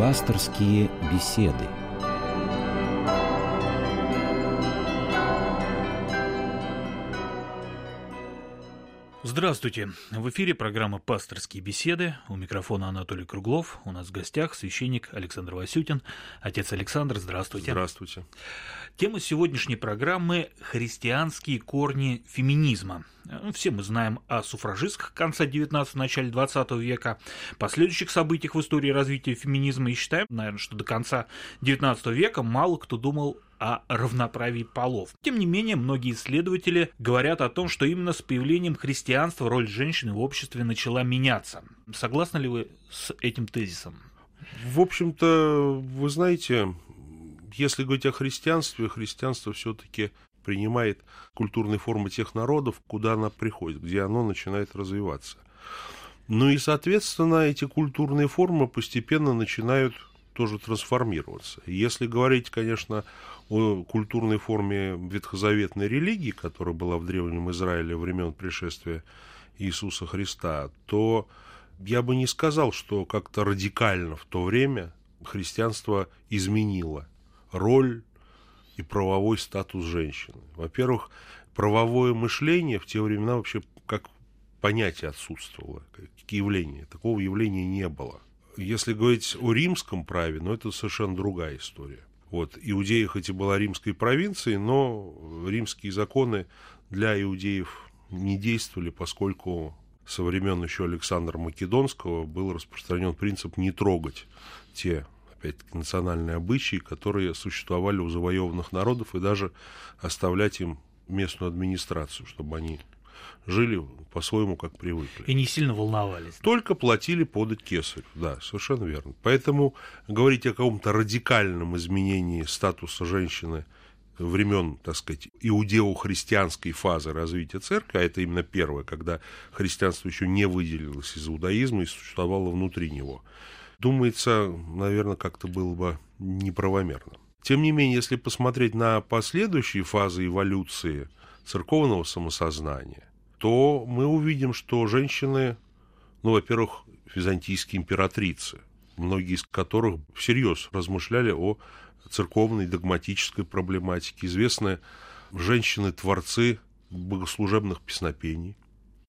Пасторские беседы. Здравствуйте! В эфире программа «Пасторские беседы». У микрофона Анатолий Круглов. У нас в гостях священник Александр Васютин. Отец Александр, здравствуйте. Здравствуйте. Тема сегодняшней программы – христианские корни феминизма. Все мы знаем о суфражистках конца 19 начале 20 века, последующих событиях в истории развития феминизма и считаем, наверное, что до конца 19 века мало кто думал о равноправии полов. Тем не менее, многие исследователи говорят о том, что именно с появлением христианства роль женщины в обществе начала меняться. Согласны ли вы с этим тезисом? В общем-то, вы знаете, если говорить о христианстве, христианство все-таки принимает культурные формы тех народов, куда она приходит, где оно начинает развиваться. Ну и, соответственно, эти культурные формы постепенно начинают тоже трансформироваться. Если говорить, конечно, о культурной форме ветхозаветной религии, которая была в Древнем Израиле времен пришествия Иисуса Христа, то я бы не сказал, что как-то радикально в то время христианство изменило роль и правовой статус женщины. Во-первых, правовое мышление в те времена вообще как понятие отсутствовало, как явление. Такого явления не было. Если говорить о римском праве, ну это совершенно другая история. Вот, Иудея хоть и была римской провинцией, но римские законы для иудеев не действовали, поскольку со времен еще Александра Македонского был распространен принцип не трогать те опять-таки, национальные обычаи, которые существовали у завоеванных народов, и даже оставлять им местную администрацию, чтобы они жили по-своему, как привыкли. И не сильно волновались. Только платили подать кесарю, да, совершенно верно. Поэтому говорить о каком-то радикальном изменении статуса женщины времен, так сказать, иудео-христианской фазы развития церкви, а это именно первое, когда христианство еще не выделилось из иудаизма и существовало внутри него, думается, наверное, как-то было бы неправомерно. Тем не менее, если посмотреть на последующие фазы эволюции церковного самосознания, то мы увидим, что женщины, ну, во-первых, византийские императрицы, многие из которых всерьез размышляли о церковной догматической проблематике. Известны женщины-творцы богослужебных песнопений.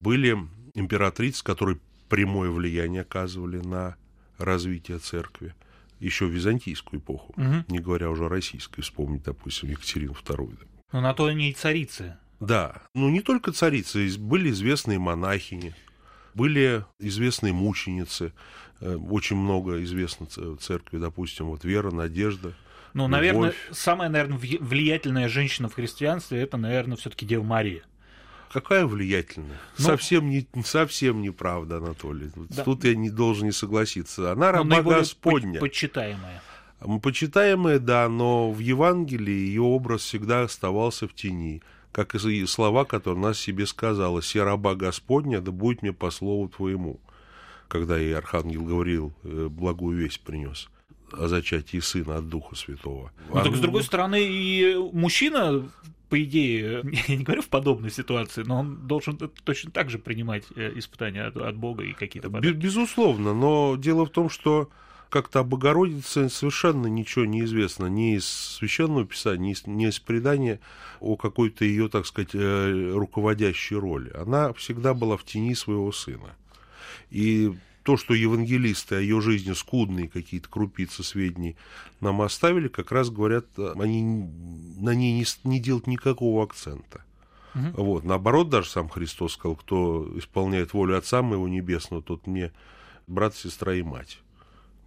Были императрицы, которые прямое влияние оказывали на развития церкви, еще в византийскую эпоху, угу. не говоря уже о российской, вспомнить, допустим, Екатерину II. Но на то они и царицы. Да, ну не только царицы, были известные монахини, были известные мученицы, э, очень много известно церкви, допустим, вот Вера, Надежда. Ну, наверное, самая, наверное, влиятельная женщина в христианстве это, наверное, все-таки Дева Мария. Какая влиятельная? Ну, совсем, не, совсем неправда, Анатолий. Да. Тут я не должен не согласиться. Она ну, раба Господня. Почитаемая. Почитаемая, да, но в Евангелии ее образ всегда оставался в тени. Как и слова, которые она себе сказала. «Се раба Господня, да будет мне по слову твоему». Когда ей Архангел говорил, э, благую весть принес о зачатии сына от Духа Святого. Ну, а... так, с другой стороны, и мужчина по идее, я не говорю в подобной ситуации, но он должен точно так же принимать э, испытания от, от Бога и какие-то подарки. Безусловно, но дело в том, что как-то о Богородице совершенно ничего не известно ни из священного писания, ни из, ни из предания о какой-то ее, так сказать, э, руководящей роли. Она всегда была в тени своего сына. И то, что евангелисты о ее жизни скудные какие-то крупицы сведений нам оставили, как раз говорят, они на ней не, не делают никакого акцента. Угу. Вот. Наоборот, даже сам Христос сказал, кто исполняет волю Отца моего Небесного, тот мне брат, сестра и мать.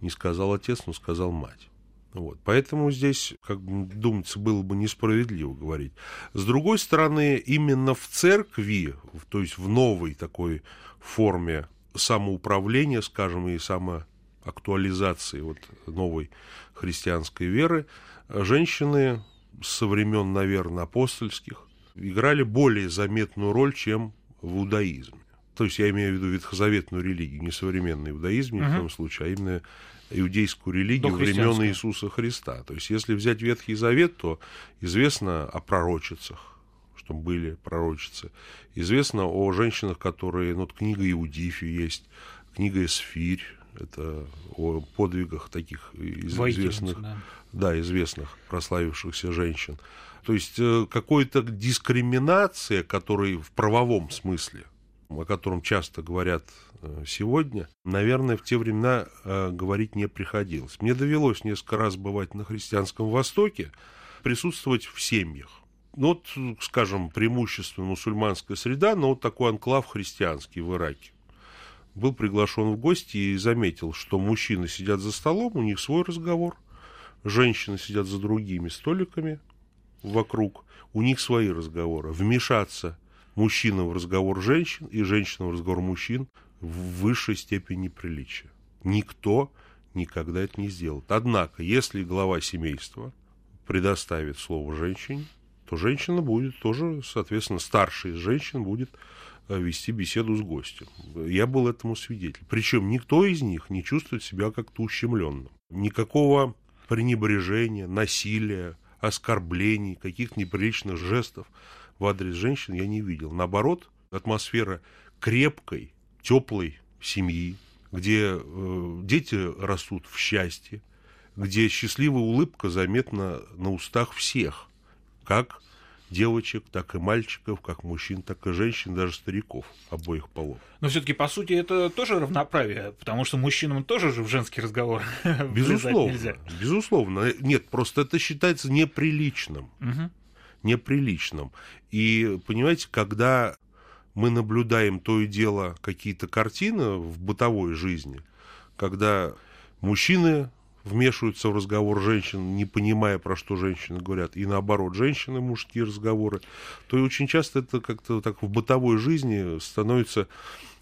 Не сказал отец, но сказал мать. Вот. Поэтому здесь, как думается, было бы несправедливо говорить. С другой стороны, именно в церкви, то есть в новой такой форме самоуправления, скажем, и самоактуализации вот новой христианской веры, женщины со времен, наверное, апостольских играли более заметную роль, чем в иудаизме. То есть я имею в виду ветхозаветную религию, не современный иудаизм ни в коем случае, а именно иудейскую религию времен Иисуса Христа. То есть если взять Ветхий Завет, то известно о пророчицах, что были пророчицы. Известно о женщинах, которые, ну, вот книга Иудифи есть, книга Эсфирь, Это о подвигах таких известных, да. да, известных, прославившихся женщин. То есть э, какой-то дискриминация, которая в правовом смысле, о котором часто говорят э, сегодня, наверное, в те времена э, говорить не приходилось. Мне довелось несколько раз бывать на христианском Востоке, присутствовать в семьях. Ну, вот, скажем, преимущественно мусульманская среда, но вот такой анклав христианский в Ираке. Был приглашен в гости и заметил, что мужчины сидят за столом, у них свой разговор, женщины сидят за другими столиками вокруг, у них свои разговоры. Вмешаться мужчинам в разговор женщин и женщинам в разговор мужчин в высшей степени приличия. Никто никогда это не сделает. Однако, если глава семейства предоставит слово женщине, то женщина будет тоже, соответственно, старшая из женщин будет э, вести беседу с гостем. Я был этому свидетель. Причем никто из них не чувствует себя как-то ущемленным. Никакого пренебрежения, насилия, оскорблений, каких-то неприличных жестов в адрес женщин я не видел. Наоборот, атмосфера крепкой, теплой семьи, где э, дети растут в счастье, где счастливая улыбка заметна на устах всех, как девочек, так и мальчиков, как мужчин, так и женщин, даже стариков обоих полов. Но все-таки, по сути, это тоже равноправие, потому что мужчинам тоже же в женский разговор безусловно, нельзя. Безусловно. Нет, просто это считается неприличным. Угу. Неприличным. И, понимаете, когда мы наблюдаем то и дело какие-то картины в бытовой жизни, когда мужчины вмешиваются в разговор женщин, не понимая, про что женщины говорят, и наоборот, женщины мужские разговоры, то и очень часто это как-то так в бытовой жизни становится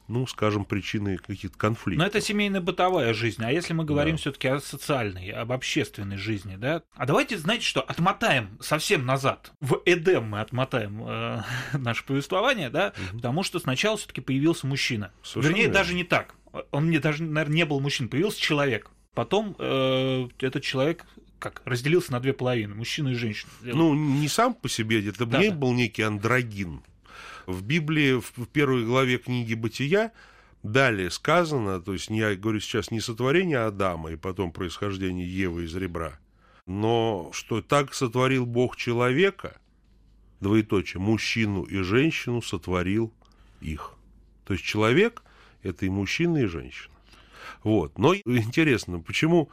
ну, скажем, причиной каких-то конфликтов. Но это семейно-бытовая жизнь. А если мы говорим да. все-таки о социальной, об общественной жизни, да? А давайте, знаете что, отмотаем совсем назад. В Эдем мы отмотаем э, наше повествование, да? Угу. Потому что сначала все-таки появился мужчина. Совершенно Вернее, верно. даже не так. Он мне даже, наверное, не был мужчиной, появился человек. Потом э, этот человек как разделился на две половины, мужчину и женщину. Ну, не сам по себе, это да, не да. был некий андрогин. В Библии, в первой главе книги «Бытия» далее сказано, то есть я говорю сейчас не сотворение Адама и потом происхождение Евы из ребра, но что так сотворил Бог человека, двоеточие, мужчину и женщину сотворил их. То есть человек – это и мужчина, и женщина. Вот. Но интересно, почему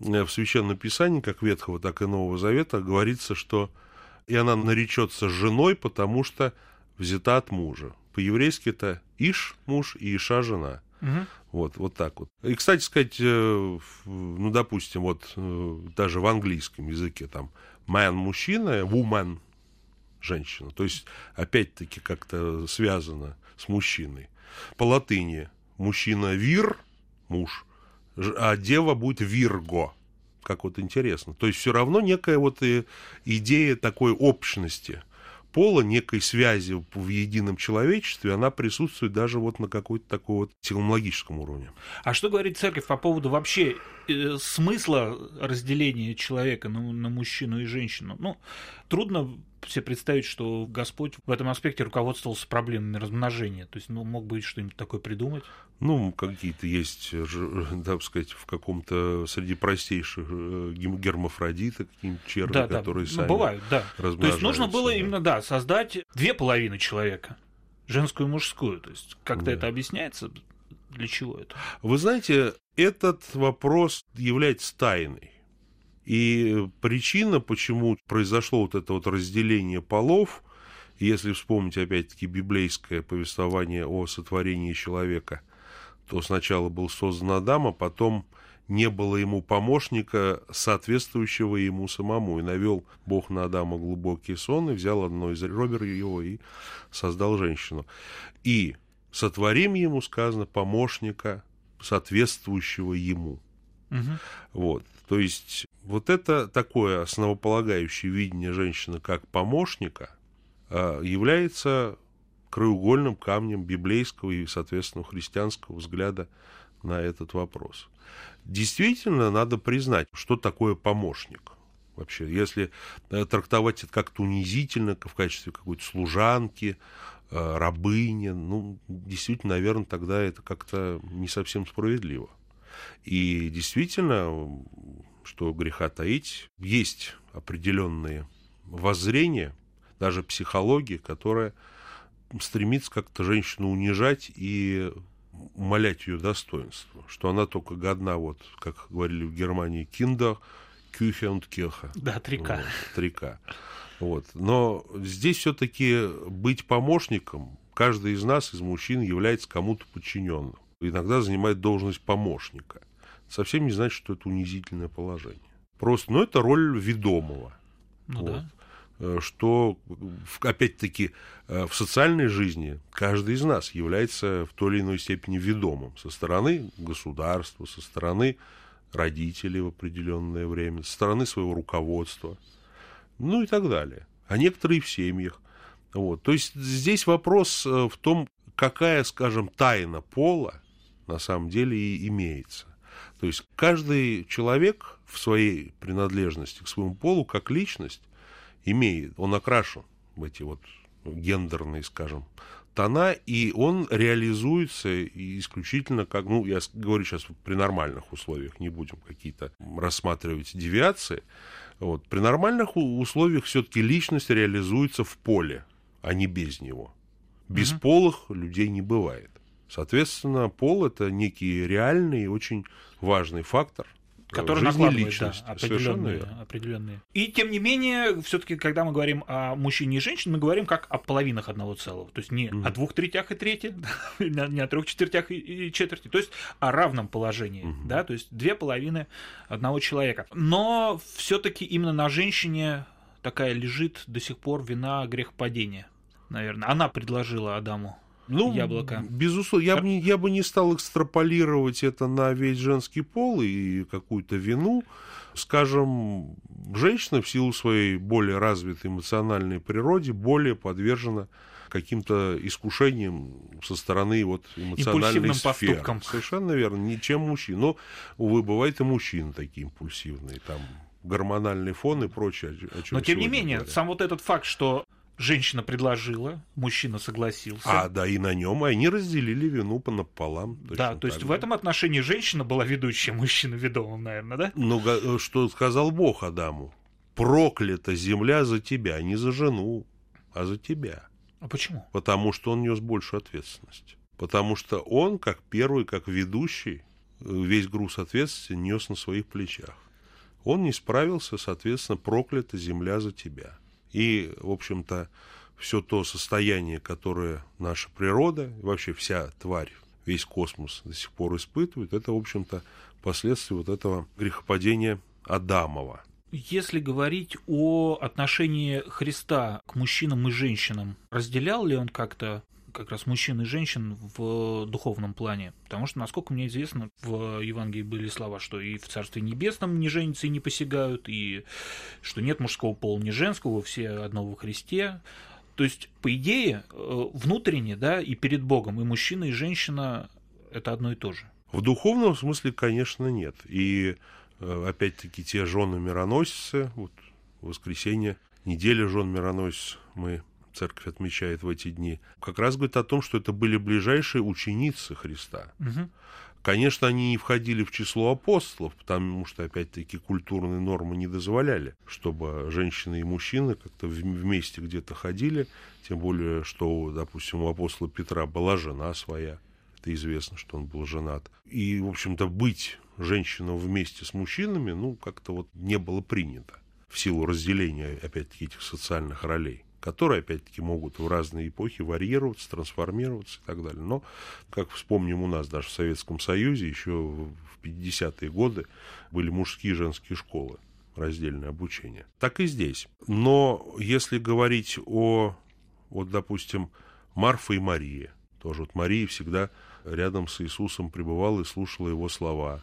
э, в Священном Писании, как Ветхого, так и Нового Завета, говорится, что и она наречется женой, потому что взята от мужа. По-еврейски это Иш – муж и Иша – жена. Угу. Вот, вот так вот. И, кстати сказать, э, ну, допустим, вот э, даже в английском языке там man – мужчина, woman – женщина. То есть, опять-таки, как-то связано с мужчиной. По латыни мужчина – вир – муж, а дева будет Вирго. Как вот интересно. То есть все равно некая вот идея такой общности пола, некой связи в едином человечестве, она присутствует даже вот на какой-то такой вот технологическом уровне. А что говорит церковь по поводу вообще э, смысла разделения человека на, на мужчину и женщину? Ну, трудно себе представить, что Господь в этом аспекте руководствовался проблемами размножения. То есть, ну, мог бы что-нибудь такое придумать? Ну, какие-то есть, так сказать, в каком-то среди простейших э, гермафродиты, какие-нибудь черви, да, которые да. сами ну, бывают, да. То есть нужно было да. именно, да, создать две половины человека, женскую и мужскую. То есть как-то да. это объясняется? Для чего это? Вы знаете, этот вопрос является тайной. И причина, почему произошло вот это вот разделение полов, если вспомнить опять-таки библейское повествование о сотворении человека, то сначала был создан Адам, а потом не было ему помощника, соответствующего ему самому. И навел Бог на Адама глубокий сон, и взял одно из ребер его и создал женщину. И сотворим ему, сказано, помощника, соответствующего ему. Угу. Вот. То есть вот это такое основополагающее видение женщины как помощника а, является краеугольным камнем библейского и, соответственно, христианского взгляда на этот вопрос. Действительно, надо признать, что такое помощник. Вообще, если э, трактовать это как-то унизительно, в качестве какой-то служанки, э, рабыни, ну, действительно, наверное, тогда это как-то не совсем справедливо. И действительно, что греха таить, есть определенные воззрения, даже психология, которая стремится как-то женщину унижать и умолять ее достоинство, что она только годна, вот, как говорили в Германии, киндер, кюхе und кеха. Да, трика. Вот, трика. Вот. Но здесь все-таки быть помощником, каждый из нас, из мужчин, является кому-то подчиненным. Иногда занимает должность помощника. Совсем не значит, что это унизительное положение. Просто, ну, это роль ведомого. Ну вот. да. Э, что, опять-таки, э, в социальной жизни каждый из нас является в той или иной степени ведомым со стороны государства, со стороны родителей в определенное время, со стороны своего руководства, ну и так далее. А некоторые в семьях. Вот. То есть здесь вопрос э, в том, какая, скажем, тайна пола на самом деле и имеется. То есть каждый человек в своей принадлежности к своему полу как личность имеет, он окрашен в эти вот гендерные, скажем, тона, и он реализуется исключительно как, ну, я говорю сейчас при нормальных условиях, не будем какие-то рассматривать девиации. Вот. При нормальных условиях все-таки личность реализуется в поле, а не без него. Бесполых угу. людей не бывает. Соответственно, пол это некий реальный очень важный фактор – который накладывает личность. Да, определенные, определенные. И тем не менее, все-таки, когда мы говорим о мужчине и женщине, мы говорим как о половинах одного целого. То есть не mm. о двух третях и трети, не о трех четвертях и четверти, то есть о равном положении, mm-hmm. да, то есть две половины одного человека. Но все-таки именно на женщине такая лежит до сих пор вина грехопадения, наверное. Она предложила Адаму ну, яблоко. Безусловно, я, бы, я бы не стал экстраполировать это на весь женский пол и какую-то вину. Скажем, женщина в силу своей более развитой эмоциональной природе более подвержена каким-то искушением со стороны вот эмоциональной сферы. поступкам. Совершенно верно, не чем мужчин. Но, увы, бывает и мужчины такие импульсивные, там гормональный фон и прочее. О чем Но, тем не менее, говорят. сам вот этот факт, что Женщина предложила, мужчина согласился. А, да, и на нем они разделили вину по напополам. Да, то есть же. в этом отношении женщина была ведущая, мужчина ведомым, наверное, да? Ну, э, что сказал Бог Адаму? Проклята земля за тебя, не за жену, а за тебя. А почему? Потому что он нес большую ответственность. Потому что он, как первый, как ведущий, э, весь груз ответственности нес на своих плечах. Он не справился, соответственно, проклята земля за тебя. И, в общем-то, все то состояние, которое наша природа, вообще вся тварь, весь космос до сих пор испытывает, это, в общем-то, последствия вот этого грехопадения Адамова. Если говорить о отношении Христа к мужчинам и женщинам, разделял ли он как-то как раз мужчин и женщин в духовном плане. Потому что, насколько мне известно, в Евангелии были слова, что и в Царстве Небесном не женятся и не посягают, и что нет мужского пола, ни женского, все одно во Христе. То есть, по идее, э, внутренне, да, и перед Богом, и мужчина, и женщина – это одно и то же. В духовном смысле, конечно, нет. И, э, опять-таки, те жены-мироносицы, вот в воскресенье, неделя жен-мироносец мы церковь отмечает в эти дни, как раз говорит о том, что это были ближайшие ученицы Христа. Угу. Конечно, они не входили в число апостолов, потому что, опять-таки, культурные нормы не дозволяли, чтобы женщины и мужчины как-то вместе где-то ходили, тем более, что, допустим, у апостола Петра была жена своя, это известно, что он был женат. И, в общем-то, быть женщиной вместе с мужчинами, ну, как-то вот не было принято в силу разделения, опять-таки, этих социальных ролей которые, опять-таки, могут в разные эпохи варьироваться, трансформироваться и так далее. Но, как вспомним, у нас даже в Советском Союзе еще в 50-е годы были мужские и женские школы, раздельное обучение. Так и здесь. Но если говорить о, вот, допустим, Марфа и Мария, тоже вот Мария всегда рядом с Иисусом пребывала и слушала его слова.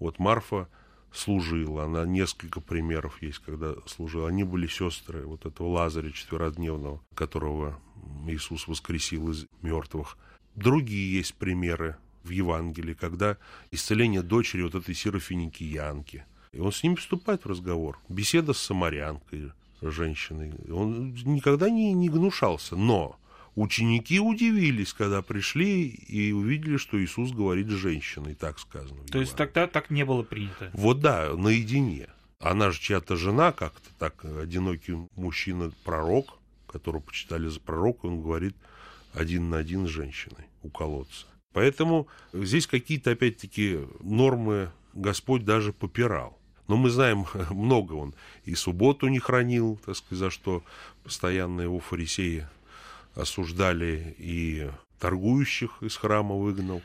Вот Марфа служила. Она несколько примеров есть, когда служила. Они были сестры вот этого Лазаря четверодневного, которого Иисус воскресил из мертвых. Другие есть примеры в Евангелии, когда исцеление дочери вот этой сирофиникиянки. И он с ним вступает в разговор. Беседа с самарянкой, женщиной. Он никогда не, не гнушался, но Ученики удивились, когда пришли и увидели, что Иисус говорит с женщиной, так сказано. То есть тогда так не было принято? Вот да, наедине. Она же чья-то жена, как-то так, одинокий мужчина, пророк, которого почитали за пророка, он говорит один на один с женщиной у колодца. Поэтому здесь какие-то, опять-таки, нормы Господь даже попирал. Но мы знаем, много он и субботу не хранил, так сказать, за что постоянно его фарисеи осуждали, и торгующих из храма выгнал.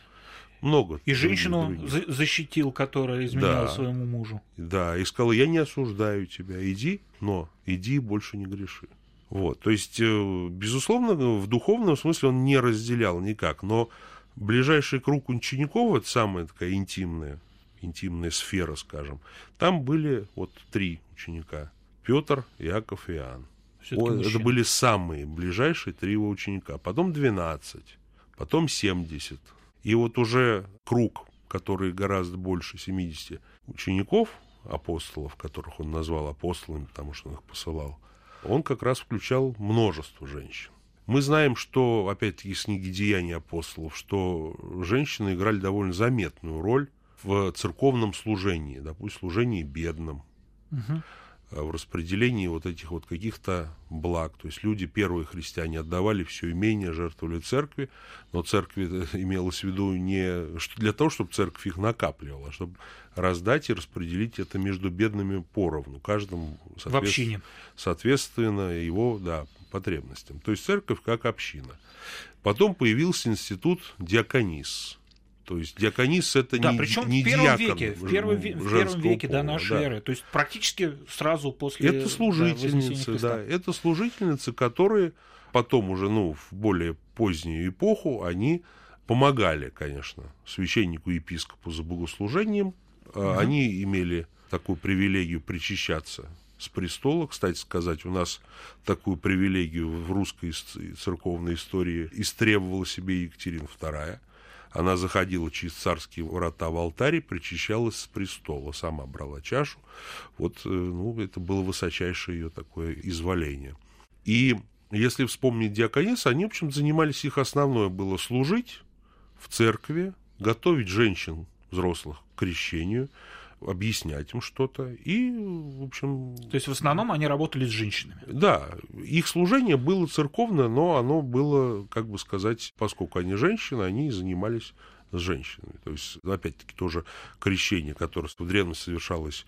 Много. И женщину других. защитил, которая изменяла да, своему мужу. Да, и сказал, я не осуждаю тебя, иди, но иди и больше не греши. Вот, то есть, э, безусловно, в духовном смысле он не разделял никак, но ближайший круг учеников, это самая такая интимная, интимная сфера, скажем, там были вот три ученика. Петр, Яков и Иоанн. О, это были самые ближайшие три его ученика. Потом 12, потом 70. И вот уже круг, который гораздо больше 70 учеников, апостолов, которых он назвал апостолами, потому что он их посылал, он как раз включал множество женщин. Мы знаем, что, опять-таки, из книги «Деяний апостолов», что женщины играли довольно заметную роль в церковном служении, допустим, служении бедным, угу. В распределении вот этих вот каких-то благ. То есть люди, первые христиане, отдавали все имение, жертвовали церкви, но церкви имелось в виду не для того, чтобы церковь их накапливала, а чтобы раздать и распределить это между бедными поровну, каждому соответственно, соответственно его да, потребностям. То есть церковь как община. Потом появился институт диаконис. То есть диаконис это да, не, причем не в первом диакон веке, в первом, в первом веке пола, до нашей да. эры, то есть практически сразу после это служительницы, да, это служительницы, которые потом уже, ну, в более позднюю эпоху, они помогали, конечно, священнику и епископу за богослужением, угу. они имели такую привилегию причащаться с престола. Кстати сказать, у нас такую привилегию в русской церковной истории истребовала себе Екатерина II. Она заходила через царские врата в алтарь и причащалась с престола, сама брала чашу. Вот, э, ну, это было высочайшее ее такое изволение. И если вспомнить диаконис, они, в общем, занимались, их основное было служить в церкви, готовить женщин взрослых к крещению, объяснять им что-то. И, в общем... То есть, в основном они работали с женщинами? Да. Их служение было церковное, но оно было, как бы сказать, поскольку они женщины, они занимались с женщинами. То есть, опять-таки, тоже крещение, которое в древности совершалось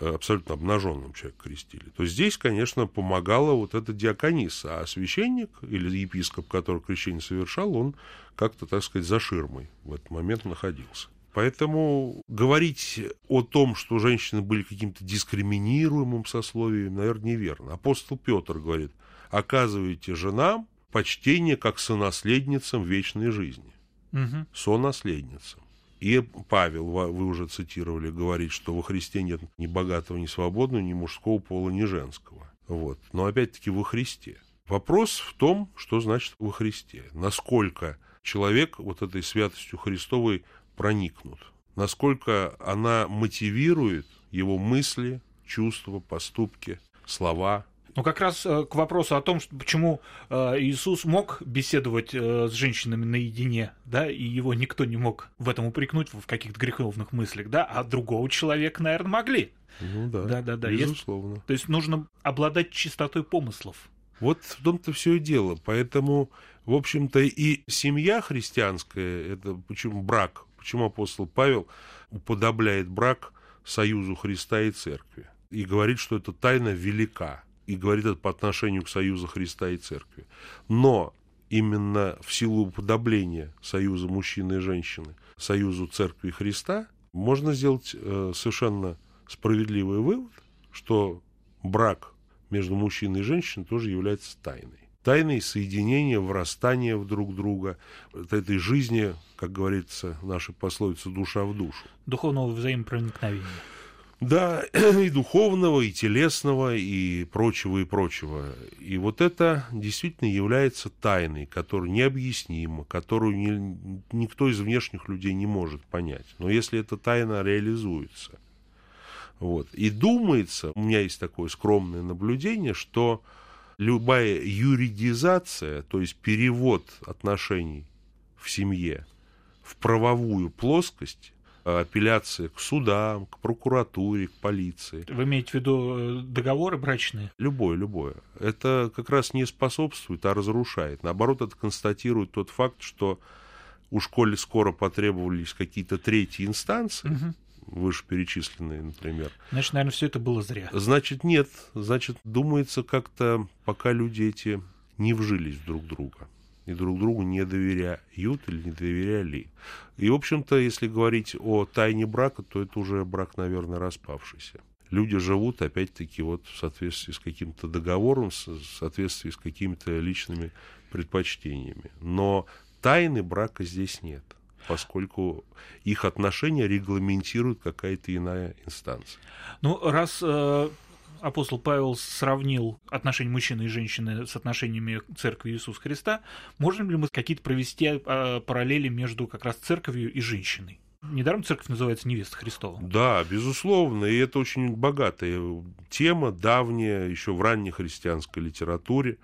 э, абсолютно обнаженным человек крестили. То здесь, конечно, помогала вот эта диакониса, а священник или епископ, который крещение совершал, он как-то, так сказать, за ширмой в этот момент находился. Поэтому говорить о том, что женщины были каким-то дискриминируемым сословием, наверное, неверно. Апостол Петр говорит, оказывайте женам почтение как сонаследницам вечной жизни. Угу. Сонаследницам. И Павел, вы уже цитировали, говорит, что во Христе нет ни богатого, ни свободного, ни мужского пола, ни женского. Вот. Но опять-таки во Христе. Вопрос в том, что значит во Христе. Насколько человек вот этой святостью Христовой проникнут, насколько она мотивирует его мысли, чувства, поступки, слова. Ну, как раз э, к вопросу о том, что, почему э, Иисус мог беседовать э, с женщинами наедине, да, и его никто не мог в этом упрекнуть в каких-то греховных мыслях, да, а другого человека, наверное, могли. Ну да, да, да, да. безусловно. Есть, то есть нужно обладать чистотой помыслов. Вот в том-то все и дело. Поэтому, в общем-то, и семья христианская, это почему брак, Почему апостол Павел уподобляет брак союзу Христа и Церкви? И говорит, что эта тайна велика. И говорит это по отношению к союзу Христа и Церкви. Но именно в силу уподобления союза мужчины и женщины, союзу Церкви и Христа, можно сделать э, совершенно справедливый вывод, что брак между мужчиной и женщиной тоже является тайной тайной соединения, врастания в друг друга, вот этой жизни, как говорится в нашей пословице, душа в душу. Духовного взаимопроникновения. Да, и духовного, и телесного, и прочего, и прочего. И вот это действительно является тайной, которая необъяснима, которую ни, никто из внешних людей не может понять. Но если эта тайна реализуется, вот, и думается, у меня есть такое скромное наблюдение, что любая юридизация, то есть перевод отношений в семье в правовую плоскость, апелляция к судам, к прокуратуре, к полиции. Вы имеете в виду э, договоры брачные? Любое, любое. Это как раз не способствует, а разрушает. Наоборот, это констатирует тот факт, что у школе скоро потребовались какие-то третьи инстанции, угу вышеперечисленные, например. Значит, наверное, все это было зря. Значит, нет. Значит, думается, как-то пока люди эти не вжились друг в друга и друг другу не доверяют или не доверяли. И, в общем-то, если говорить о тайне брака, то это уже брак, наверное, распавшийся. Люди живут, опять-таки, вот в соответствии с каким-то договором, в соответствии с какими-то личными предпочтениями. Но тайны брака здесь нет поскольку их отношения регламентирует какая-то иная инстанция. Ну, раз э, апостол Павел сравнил отношения мужчины и женщины с отношениями церкви Иисуса Христа, можем ли мы какие-то провести а, параллели между как раз церковью и женщиной? Недаром церковь называется невеста Христова. Да, безусловно, и это очень богатая тема, давняя, еще в ранней христианской литературе.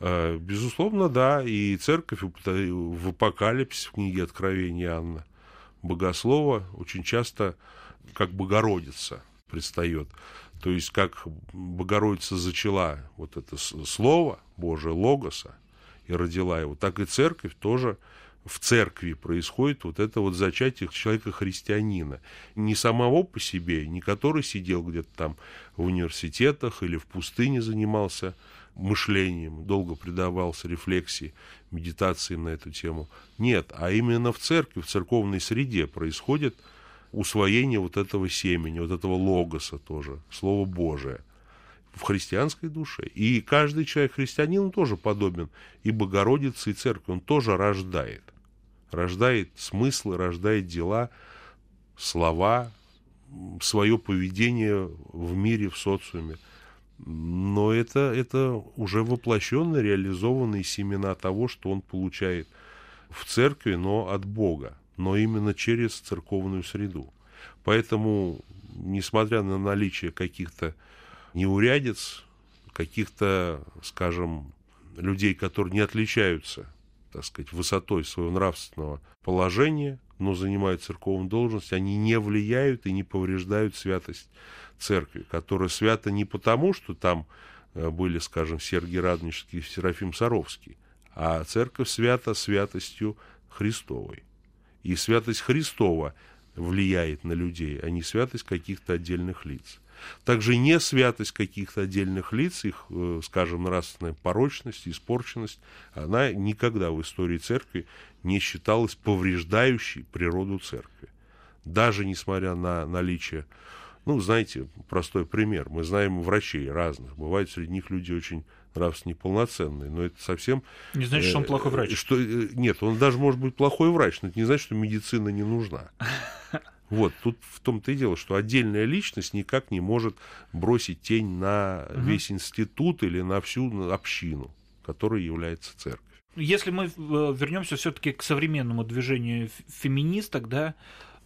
А, безусловно, да, и церковь в апокалипсисе, в книге Откровения Анна Богослова очень часто как Богородица предстает. То есть, как Богородица зачала вот это слово Божие, Логоса, и родила его, так и церковь тоже в церкви происходит вот это вот зачатие человека-христианина. Не самого по себе, не который сидел где-то там в университетах или в пустыне занимался мышлением, долго предавался рефлексии, медитации на эту тему. Нет, а именно в церкви, в церковной среде происходит – усвоение вот этого семени, вот этого логоса тоже, Слово Божие в христианской душе. И каждый человек христианин тоже подобен и Богородице, и Церкви. Он тоже рождает. Рождает смыслы, рождает дела, слова, свое поведение в мире, в социуме. Но это, это уже воплощенные, реализованные семена того, что он получает в церкви, но от Бога но именно через церковную среду. Поэтому, несмотря на наличие каких-то неурядиц, каких-то, скажем, людей, которые не отличаются, так сказать, высотой своего нравственного положения, но занимают церковную должность, они не влияют и не повреждают святость церкви, которая свята не потому, что там э, были, скажем, Сергий Радонежский и Серафим Саровский, а церковь свята святостью Христовой. И святость Христова влияет на людей, а не святость каких-то отдельных лиц. Также не святость каких-то отдельных лиц, их, э, скажем, нравственная порочность, испорченность, она никогда в истории церкви не считалась повреждающей природу церкви. Даже несмотря на наличие, ну, знаете, простой пример, мы знаем врачей разных, бывают среди них люди очень нравственно неполноценный, но это совсем... Не значит, что он плохой врач. Что, э, нет, он даже может быть плохой врач, но это не значит, что медицина не нужна. Вот, тут в том-то и дело, что отдельная личность никак не может бросить тень на угу. весь институт или на всю общину, которая является церковь. Если мы э, вернемся все-таки к современному движению феминисток, да,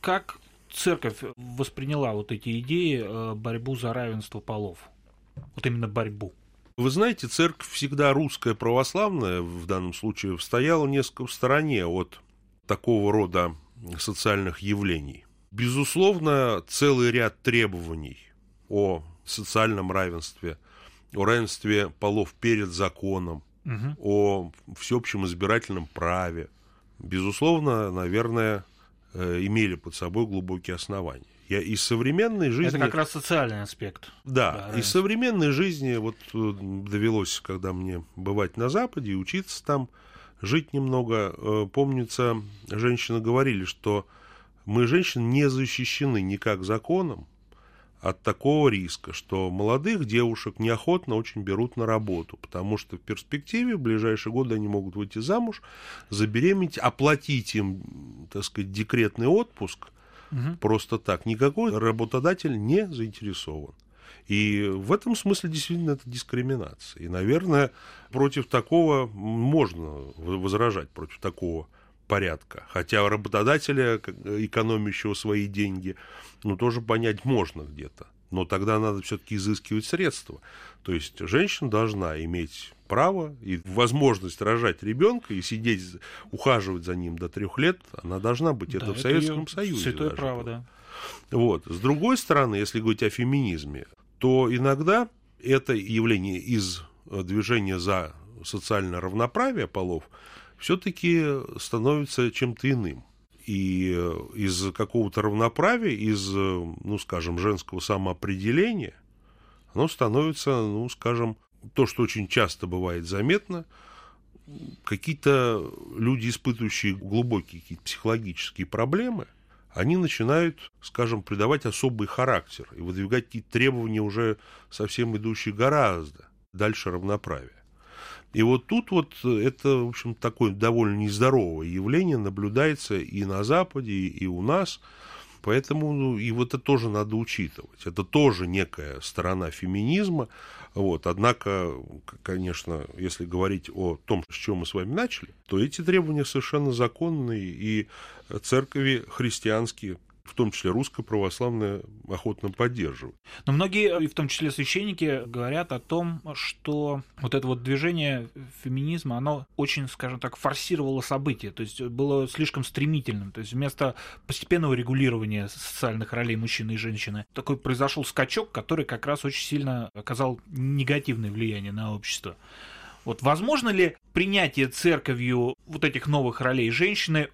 как церковь восприняла вот эти идеи э, борьбу за равенство полов? Вот именно борьбу. Вы знаете, церковь всегда русская православная, в данном случае, стояла несколько в стороне от такого рода социальных явлений. Безусловно, целый ряд требований о социальном равенстве, о равенстве полов перед законом, угу. о всеобщем избирательном праве, безусловно, наверное, э, имели под собой глубокие основания. Я из современной жизни... Это как раз социальный аспект. Да, да из современной жизни вот э, довелось, когда мне бывать на Западе и учиться там, жить немного. Э, помнится, женщины говорили, что мы, женщины, не защищены никак законом от такого риска, что молодых девушек неохотно очень берут на работу, потому что в перспективе в ближайшие годы они могут выйти замуж, забеременеть, оплатить им, так сказать, декретный отпуск, угу. просто так. Никакой работодатель не заинтересован. И в этом смысле действительно это дискриминация. И, наверное, против такого можно возражать, против такого порядка. Хотя работодателя, экономящего свои деньги, ну, тоже понять можно где-то. но тогда надо все-таки изыскивать средства. То есть женщина должна иметь право и возможность рожать ребенка и сидеть, ухаживать за ним до трех лет, она должна быть. Да, это, это в Советском Союзе. Святое право, было. да. Вот. С другой стороны, если говорить о феминизме, то иногда это явление из э, движения за социальное равноправие полов все-таки становится чем-то иным. И э, из какого-то равноправия, из, э, ну, скажем, женского самоопределения, оно становится, ну, скажем, то, что очень часто бывает заметно, какие-то люди, испытывающие глубокие какие-то психологические проблемы, они начинают, скажем, придавать особый характер и выдвигать какие-то требования уже совсем идущие гораздо дальше равноправия. И вот тут вот это, в общем, такое довольно нездоровое явление наблюдается и на Западе, и у нас. Поэтому ну, и вот это тоже надо учитывать. Это тоже некая сторона феминизма. Вот. Однако, конечно, если говорить о том, с чего мы с вами начали, то эти требования совершенно законные, и церкви христианские в том числе русская православная, охотно поддерживает. Но многие, в том числе священники, говорят о том, что вот это вот движение феминизма, оно очень, скажем так, форсировало события, то есть было слишком стремительным. То есть вместо постепенного регулирования социальных ролей мужчины и женщины, такой произошел скачок, который как раз очень сильно оказал негативное влияние на общество. Вот возможно ли принятие церковью вот этих новых ролей женщины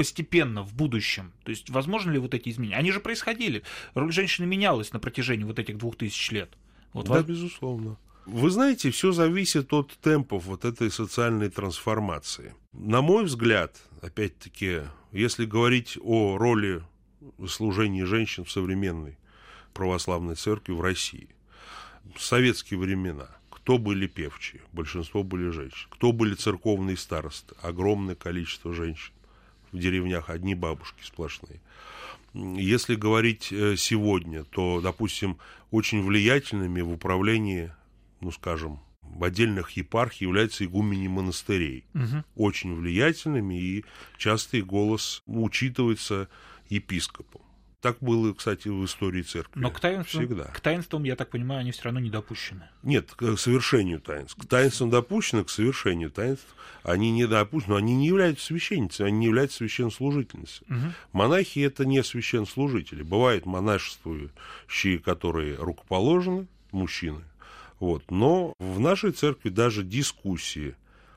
постепенно в будущем? То есть, возможно ли вот эти изменения? Они же происходили. Роль женщины менялась на протяжении вот этих двух тысяч лет. Вот да, вас... безусловно. Вы знаете, все зависит от темпов вот этой социальной трансформации. На мой взгляд, опять-таки, если говорить о роли служения женщин в современной православной церкви в России, в советские времена, кто были певчие? Большинство были женщины. Кто были церковные старосты? Огромное количество женщин в деревнях одни бабушки сплошные. Если говорить э, сегодня, то, допустим, очень влиятельными в управлении, ну, скажем, в отдельных епархий являются игумени монастырей. Угу. Очень влиятельными, и частый голос учитывается епископом. Так было, кстати, в истории церкви. Но к таинствам, Всегда. к таинствам, я так понимаю, они все равно не допущены. Нет, к совершению таинств. К таинствам допущены, к совершению таинств они не допущены, но они не являются священницами, они не являются священнослужительницами. Угу. Монахи это не священнослужители. Бывают монашествующие, которые рукоположены, мужчины. Вот. Но в нашей церкви даже дискуссии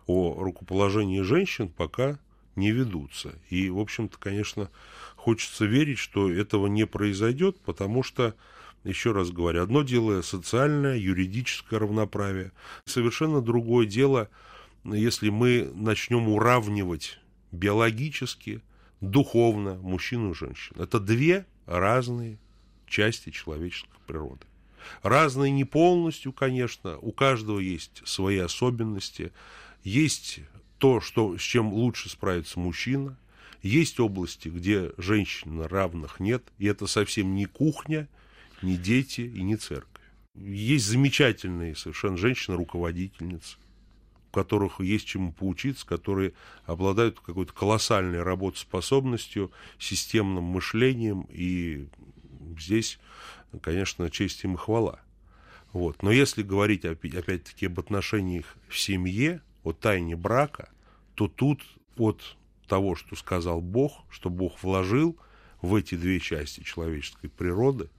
о рукоположении женщин пока не ведутся. И, в общем-то, конечно, хочется верить, что этого не произойдет, потому что, еще раз говорю, одно дело социальное, юридическое равноправие, совершенно другое дело, если мы начнем уравнивать биологически, духовно мужчину и женщину. Это две разные части человеческой природы. Разные не полностью, конечно, у каждого есть свои особенности, есть то, что, с чем лучше справится мужчина, есть области, где женщин равных нет, и это совсем не кухня, не дети и не церковь. Есть замечательные совершенно женщины-руководительницы, у которых есть чему поучиться, которые обладают какой-то колоссальной работоспособностью, системным мышлением, и здесь, конечно, честь им и хвала. Вот. Но если говорить опять-таки об отношениях в семье, о тайне брака, то тут от того, что сказал Бог, что Бог вложил в эти две части человеческой природы,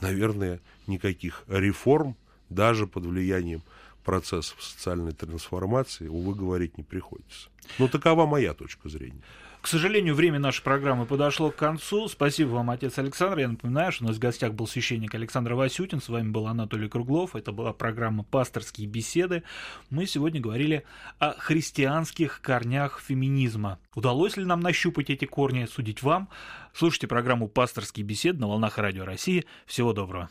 наверное, никаких реформ, даже под влиянием процессов социальной трансформации, увы, говорить не приходится. Но такова моя точка зрения. К сожалению, время нашей программы подошло к концу. Спасибо вам, отец Александр. Я напоминаю, что у нас в гостях был священник Александр Васютин. С вами был Анатолий Круглов. Это была программа «Пасторские беседы». Мы сегодня говорили о христианских корнях феминизма. Удалось ли нам нащупать эти корни, судить вам. Слушайте программу «Пасторские беседы» на волнах Радио России. Всего доброго.